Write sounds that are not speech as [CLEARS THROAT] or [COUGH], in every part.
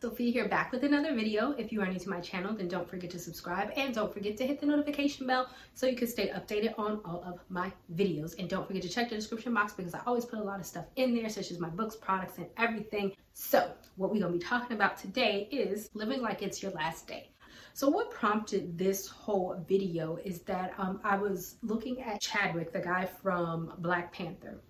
Sophia here back with another video. If you are new to my channel, then don't forget to subscribe and don't forget to hit the notification bell so you can stay updated on all of my videos. And don't forget to check the description box because I always put a lot of stuff in there, such as my books, products, and everything. So what we're gonna be talking about today is living like it's your last day. So what prompted this whole video is that um, I was looking at Chadwick, the guy from Black Panther.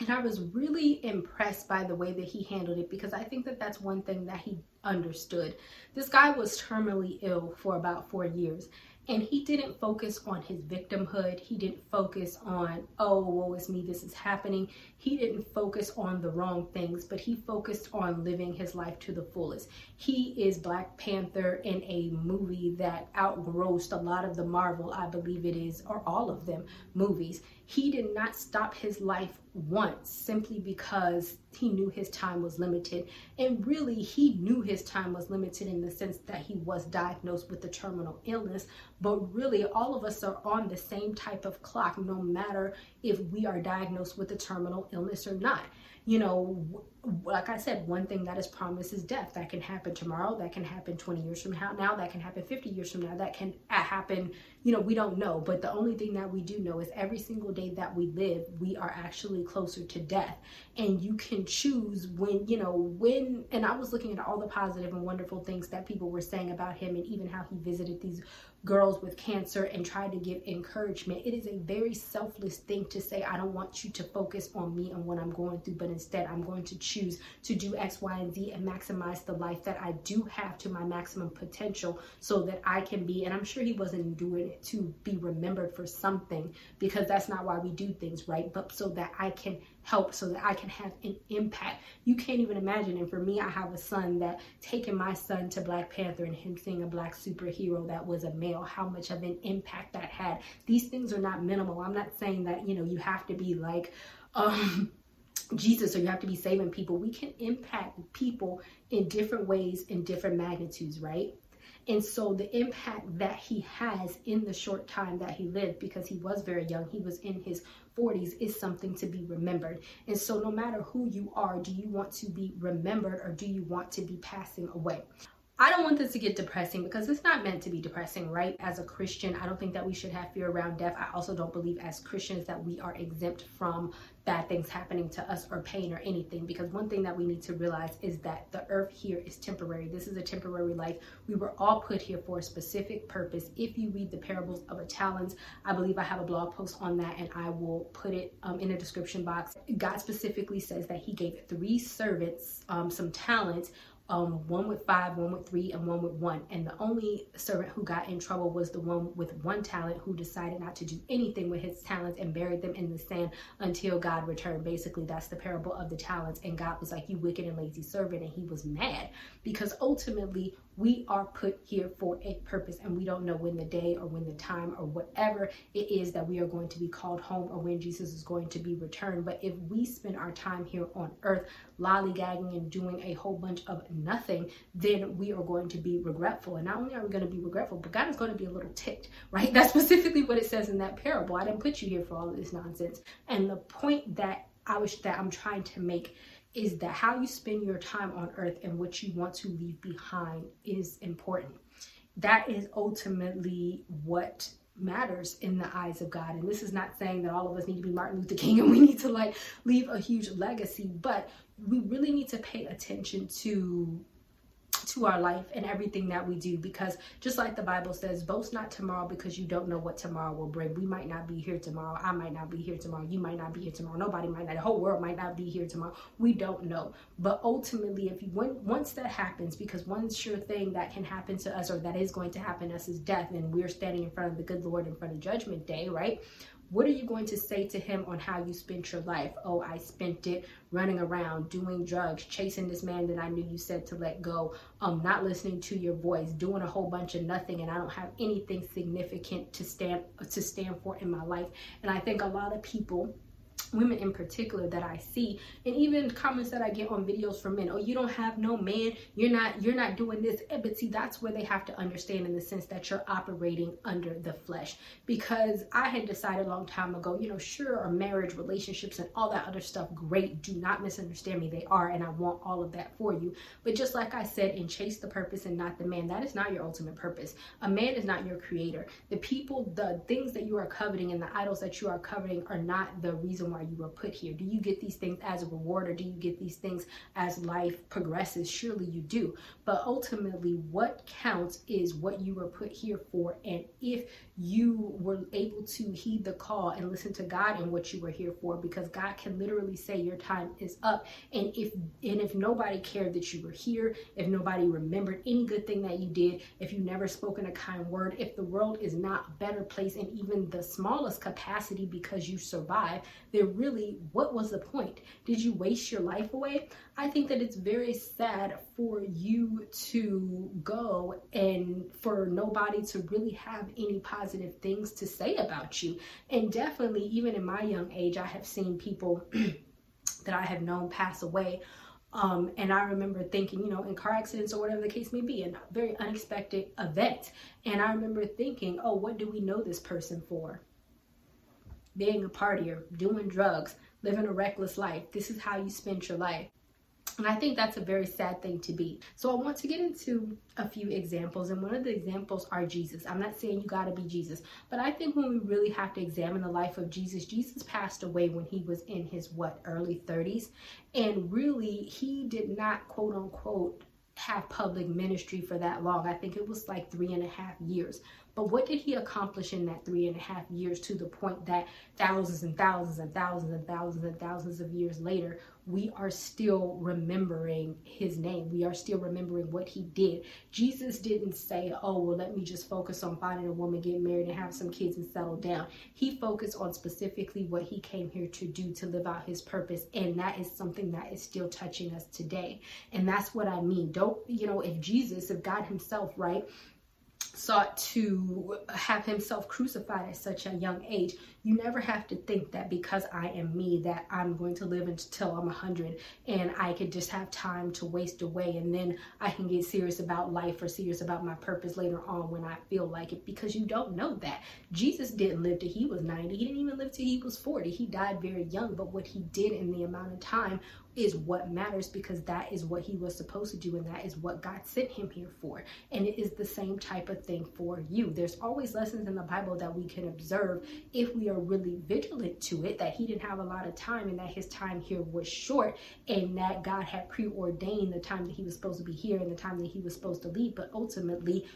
And I was really impressed by the way that he handled it because I think that that's one thing that he understood. This guy was terminally ill for about four years and he didn't focus on his victimhood. He didn't focus on, oh, woe is me, this is happening. He didn't focus on the wrong things, but he focused on living his life to the fullest. He is Black Panther in a movie that outgrossed a lot of the Marvel, I believe it is, or all of them movies. He did not stop his life once simply because he knew his time was limited. And really, he knew his time was limited in the sense that he was diagnosed with a terminal illness. But really, all of us are on the same type of clock, no matter if we are diagnosed with a terminal illness or not. You know, like I said, one thing that is promised is death. That can happen tomorrow. That can happen 20 years from now. That can happen 50 years from now. That can uh, happen, you know, we don't know. But the only thing that we do know is every single day that we live, we are actually closer to death. And you can choose when, you know, when, and I was looking at all the positive and wonderful things that people were saying about him and even how he visited these girls with cancer and try to give encouragement. It is a very selfless thing to say, I don't want you to focus on me and what I'm going through, but instead I'm going to choose to do X, Y, and Z and maximize the life that I do have to my maximum potential so that I can be, and I'm sure he wasn't doing it to be remembered for something because that's not why we do things, right? But so that I can help so that I can have an impact. You can't even imagine. And for me, I have a son that taking my son to Black Panther and him seeing a black superhero that was a male, how much of an impact that had. These things are not minimal. I'm not saying that, you know, you have to be like, um, [LAUGHS] Jesus or you have to be saving people. We can impact people in different ways, in different magnitudes, right? And so the impact that he has in the short time that he lived, because he was very young, he was in his 40s, is something to be remembered. And so no matter who you are, do you want to be remembered or do you want to be passing away? I don't want this to get depressing because it's not meant to be depressing, right? As a Christian, I don't think that we should have fear around death. I also don't believe as Christians that we are exempt from bad things happening to us or pain or anything because one thing that we need to realize is that the earth here is temporary. This is a temporary life. We were all put here for a specific purpose. If you read the parables of a talents, I believe I have a blog post on that and I will put it um, in the description box. God specifically says that he gave three servants um, some talents um, one with five, one with three, and one with one. And the only servant who got in trouble was the one with one talent who decided not to do anything with his talents and buried them in the sand until God returned. Basically, that's the parable of the talents. And God was like, You wicked and lazy servant. And he was mad because ultimately we are put here for a purpose and we don't know when the day or when the time or whatever it is that we are going to be called home or when Jesus is going to be returned. But if we spend our time here on earth lollygagging and doing a whole bunch of nothing, then we are going to be regretful. And not only are we going to be regretful, but God is going to be a little ticked, [LAUGHS] right? That's specifically what it says in that parable. I didn't put you here for all of this nonsense. And the point that I wish that I'm trying to make is that how you spend your time on earth and what you want to leave behind is important. That is ultimately what matters in the eyes of God. And this is not saying that all of us need to be Martin Luther King and we need to like leave a huge legacy, but we really need to pay attention to to our life and everything that we do because just like the bible says boast not tomorrow because you don't know what tomorrow will bring. We might not be here tomorrow. I might not be here tomorrow. You might not be here tomorrow. Nobody might not. The whole world might not be here tomorrow. We don't know. But ultimately if you when, once that happens because one sure thing that can happen to us or that is going to happen to us is death and we're standing in front of the good lord in front of judgment day right what are you going to say to him on how you spent your life? Oh, I spent it running around, doing drugs, chasing this man that I knew you said to let go, um, not listening to your voice, doing a whole bunch of nothing, and I don't have anything significant to stand to stand for in my life. And I think a lot of people women in particular that I see and even comments that I get on videos from men oh you don't have no man. You're not you're not doing this. Eh, but see that's where they have to understand in the sense that you're operating under the flesh. Because I had decided a long time ago you know sure our marriage relationships and all that other stuff great. Do not misunderstand me. They are and I want all of that for you. But just like I said in chase the purpose and not the man that is not your ultimate purpose. A man is not your creator. The people the things that you are coveting and the idols that you are coveting are not the reason why you were put here? Do you get these things as a reward or do you get these things as life progresses? Surely you do. But ultimately, what counts is what you were put here for. And if you were able to heed the call and listen to God and what you were here for, because God can literally say your time is up. And if and if nobody cared that you were here, if nobody remembered any good thing that you did, if you never spoken a kind word, if the world is not a better place in even the smallest capacity because you survive, then really, what was the point? Did you waste your life away? I think that it's very sad for you to go and for nobody to really have any positive things to say about you. And definitely, even in my young age, I have seen people [CLEARS THROAT] that I have known pass away. Um, and I remember thinking, you know, in car accidents or whatever the case may be, in very unexpected events. And I remember thinking, oh, what do we know this person for? Being a partier, doing drugs, living a reckless life. This is how you spend your life. And I think that's a very sad thing to be. So I want to get into a few examples. And one of the examples are Jesus. I'm not saying you got to be Jesus, but I think when we really have to examine the life of Jesus, Jesus passed away when he was in his what, early 30s. And really, he did not, quote unquote, have public ministry for that long. I think it was like three and a half years. But what did he accomplish in that three and a half years to the point that thousands and thousands and thousands and thousands and thousands of years later, we are still remembering his name. We are still remembering what he did. Jesus didn't say, oh, well, let me just focus on finding a woman, get married, and have some kids and settle down. He focused on specifically what he came here to do to live out his purpose. And that is something that is still touching us today. And that's what I mean. Don't, you know, if Jesus, if God himself, right, sought to have himself crucified at such a young age. You never have to think that because I am me that I'm going to live until I'm 100 and I could just have time to waste away and then I can get serious about life or serious about my purpose later on when I feel like it because you don't know that. Jesus didn't live till he was 90. He didn't even live till he was 40. He died very young, but what he did in the amount of time is what matters because that is what he was supposed to do and that is what God sent him here for. And it is the same type of thing for you. There's always lessons in the Bible that we can observe if we are really vigilant to it, that he didn't have a lot of time and that his time here was short and that God had preordained the time that he was supposed to be here and the time that he was supposed to leave. But ultimately,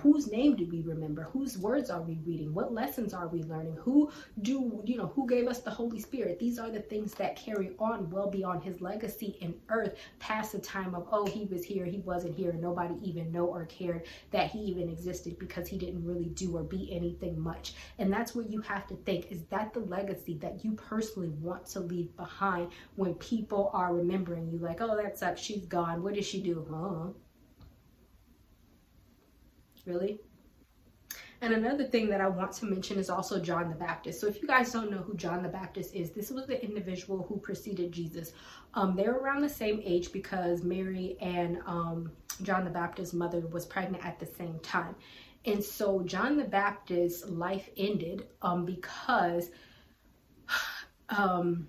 whose name do we remember? Whose words are we reading? What lessons are we learning? Who do you know who gave us the holy spirit? These are the things that carry on well beyond his legacy in earth past the time of oh he was here he wasn't here nobody even know or cared that he even existed because he didn't really do or be anything much. And that's what you have to think is that the legacy that you personally want to leave behind when people are remembering you like oh that sucks she's gone what did she do? Huh really. And another thing that I want to mention is also John the Baptist. So if you guys don't know who John the Baptist is, this was the individual who preceded Jesus. Um, they're around the same age because Mary and um, John the Baptist's mother was pregnant at the same time. And so John the Baptist's life ended um, because [SIGHS] um,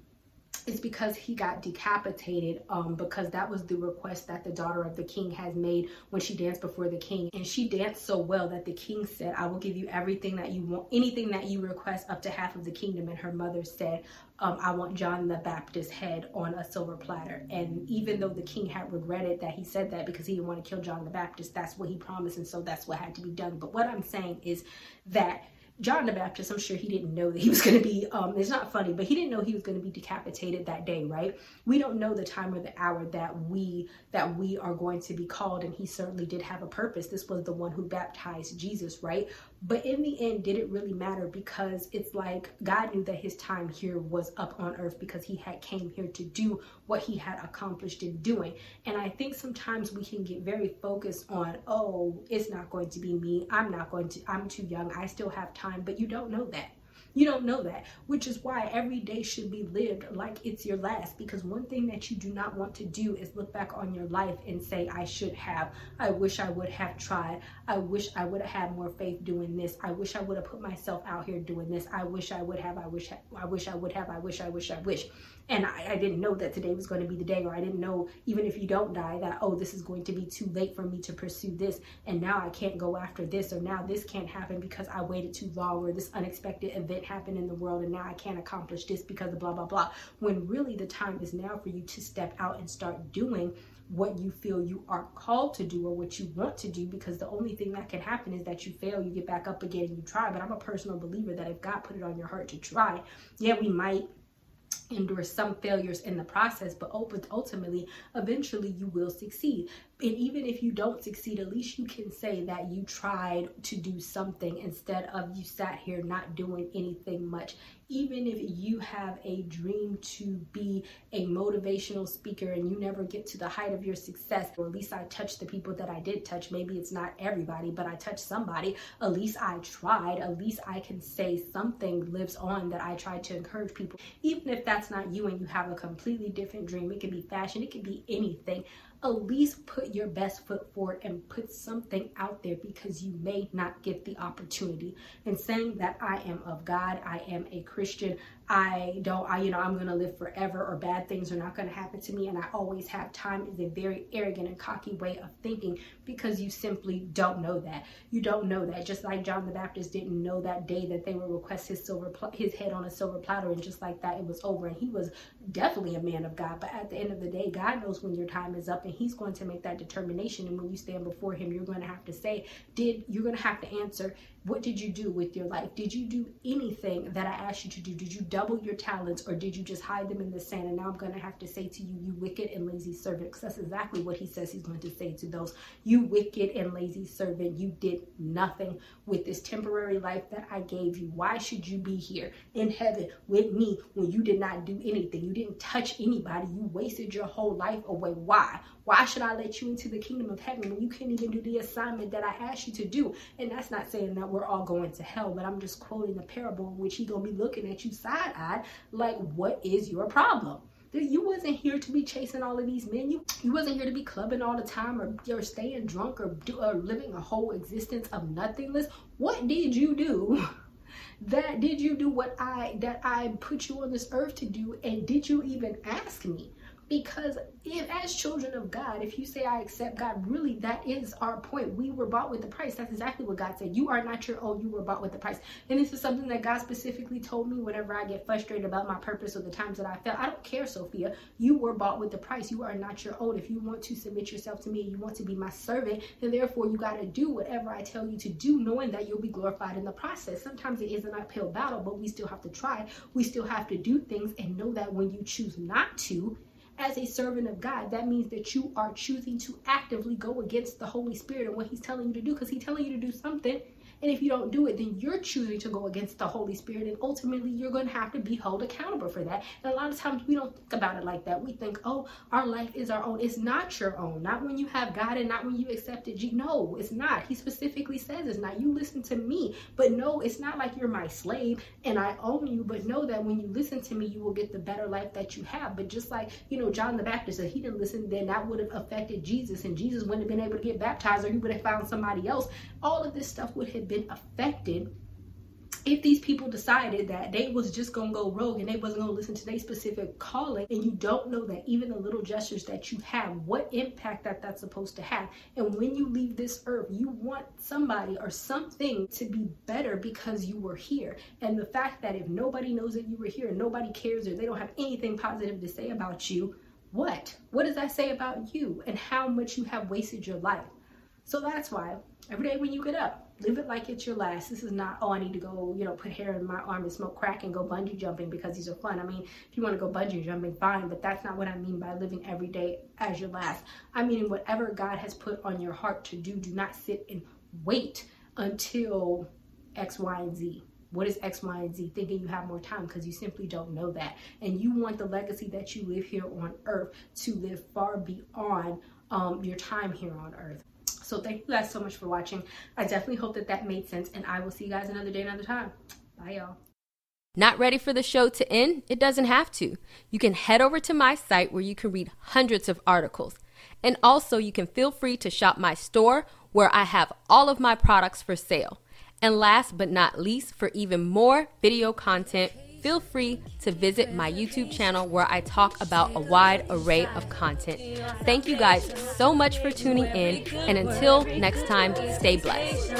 is because he got decapitated um, because that was the request that the daughter of the king has made when she danced before the king. And she danced so well that the king said i will give you everything that you want anything that you request up to half of the kingdom. And her mother said um, i want john the baptist's head on a silver platter. And even though the king had regretted that he said that because he didn't want to kill john the baptist that's what he promised. And so that's what had to be done. But what i'm saying is that John the Baptist, I'm sure he didn't know that he was going to be, um, it's not funny, but he didn't know he was going to be decapitated that day, right? We don't know the time or the hour that we, that we are going to be called. And he certainly did have a purpose. This was the one who baptized Jesus, right? But in the end, did it really matter? Because it's like God knew that his time here was up on earth because he had came here to do what he had accomplished in doing. And I think sometimes we can get very focused on, oh, it's not going to be me. I'm not going to, I'm too young. I still have time. But you don't know that You don't know that, which is why every day should be lived like it's your last. Because one thing that you do not want to do is look back on your life and say, I should have, I wish I would have tried, I wish I would have had more faith doing this, I wish I would have put myself out here doing this, I wish I would have, I wish, I wish I would have, I wish, I wish, I wish. And I, I didn't know that today was going to be the day, or I didn't know, even if you don't die, that, oh, this is going to be too late for me to pursue this, and now I can't go after this, or now this can't happen because I waited too long, or this unexpected event happened in the world, and now I can't accomplish this because of blah, blah, blah. When really the time is now for you to step out and start doing what you feel you are called to do or what you want to do because the only thing that can happen is that you fail you get back up again you try but i'm a personal believer that if god put it on your heart to try yeah we might endure some failures in the process, but ultimately, eventually you will succeed. And even if you don't succeed, at least you can say that you tried to do something instead of you sat here not doing anything much. Even if you have a dream to be a motivational speaker and you never get to the height of your success, or at least I touched the people that I did touch. Maybe it's not everybody, but I touched somebody. At least I tried. At least I can say something lives on that I tried to encourage people. Even if that's not you and you have a completely different dream, it could be fashion, it could be anything at least put your best foot forward and put something out there because you may not get the opportunity. And saying that I am of God, I am a Christian, I don't, I, you know, I'm going to live forever or bad things are not going to happen to me and I always have time is a very arrogant and cocky way of thinking because you simply don't know that. You don't know that. Just like John the Baptist didn't know that day that they would request his silver, his head on a silver platter and just like that it was over. And he was definitely a man of God. But at the end of the day, God knows when your time is up and he's going to make that determination. And when you stand before him, you're going to have to say, did, you're going to have to answer, what did you do with your life? Did you do anything that I asked you to do? Did you double your talents or did you just hide them in the sand? And now I'm going to have to say to you, you wicked and lazy servant, because that's exactly what he says he's going to say to those. You wicked and lazy servant, you did nothing with this temporary life that I gave you. Why should you be here in heaven with me when you did not do anything? You didn't touch anybody. You wasted your whole life away. Why? Why should I let you into the kingdom of heaven when you can't even do the assignment that I asked you to do? And that's not saying that we're all going to hell, but I'm just quoting the parable in which he gonna be looking at you side-eyed like, what is your problem? You wasn't here to be chasing all of these men. You you wasn't here to be clubbing all the time or, or staying drunk or, do, or living a whole existence of nothingness. What did you do? [LAUGHS] that did you do what I that I put you on this earth to do and did you even ask me? Because if, as children of God, if you say, I accept God, really that is our point. We were bought with the price. That's exactly what God said. You are not your own. You were bought with the price. And this is something that God specifically told me whenever I get frustrated about my purpose or the times that I felt. I don't care, Sophia. You were bought with the price. You are not your own. If you want to submit yourself to me, you want to be my servant, then therefore you got to do whatever I tell you to do, knowing that you'll be glorified in the process. Sometimes it is an uphill battle, but we still have to try. We still have to do things and know that when you choose not to, as a servant of God, that means that you are choosing to actively go against the Holy Spirit and what He's telling you to do because He's telling you to do something and if you don't do it, then you're choosing to go against the Holy Spirit. And ultimately, you're going to have to be held accountable for that. And a lot of times, we don't think about it like that. We think, oh, our life is our own. It's not your own. Not when you have God and not when you accepted Jesus. No, it's not. He specifically says it's not. You listen to me. But no, it's not like you're my slave and I own you. But know that when you listen to me, you will get the better life that you have. But just like, you know, John the Baptist, if he didn't listen, then that would have affected Jesus. And Jesus wouldn't have been able to get baptized or he would have found somebody else. All of this stuff would have been affected if these people decided that they was just gonna go rogue and they wasn't gonna listen to their specific calling and you don't know that even the little gestures that you have what impact that that's supposed to have. And when you leave this earth you want somebody or something to be better because you were here. And the fact that if nobody knows that you were here and nobody cares or they don't have anything positive to say about you what? What does that say about you? And how much you have wasted your life so that's why every day when you get up live it like it's your last. This is not, oh, I need to go, you know, put heroin my arm and smoke crack and go bungee jumping because these are fun. I mean, if you want to go bungee jumping, fine, but that's not what I mean by living every day as your last. I mean, whatever God has put on your heart to do, do not sit and wait until X, Y, and Z. What is X, Y, and Z? Thinking you have more time because you simply don't know that. And you want the legacy that you live here on earth to live far beyond um, your time here on earth. So thank you guys so much for watching. I definitely hope that that made sense and I will see you guys another day, another time. Bye y'all. Not ready for the show to end? It doesn't have to. You can head over to my site where you can read hundreds of articles. And also, you can feel free to shop my store where I have all of my products for sale. And last but not least, for even more video content, feel free to visit my YouTube channel where I talk about a wide array of content. Thank you guys so much for tuning in, and until next time, stay blessed.